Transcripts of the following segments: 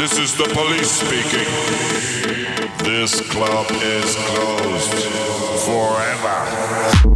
This is the police speaking. This club is closed forever.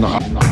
中。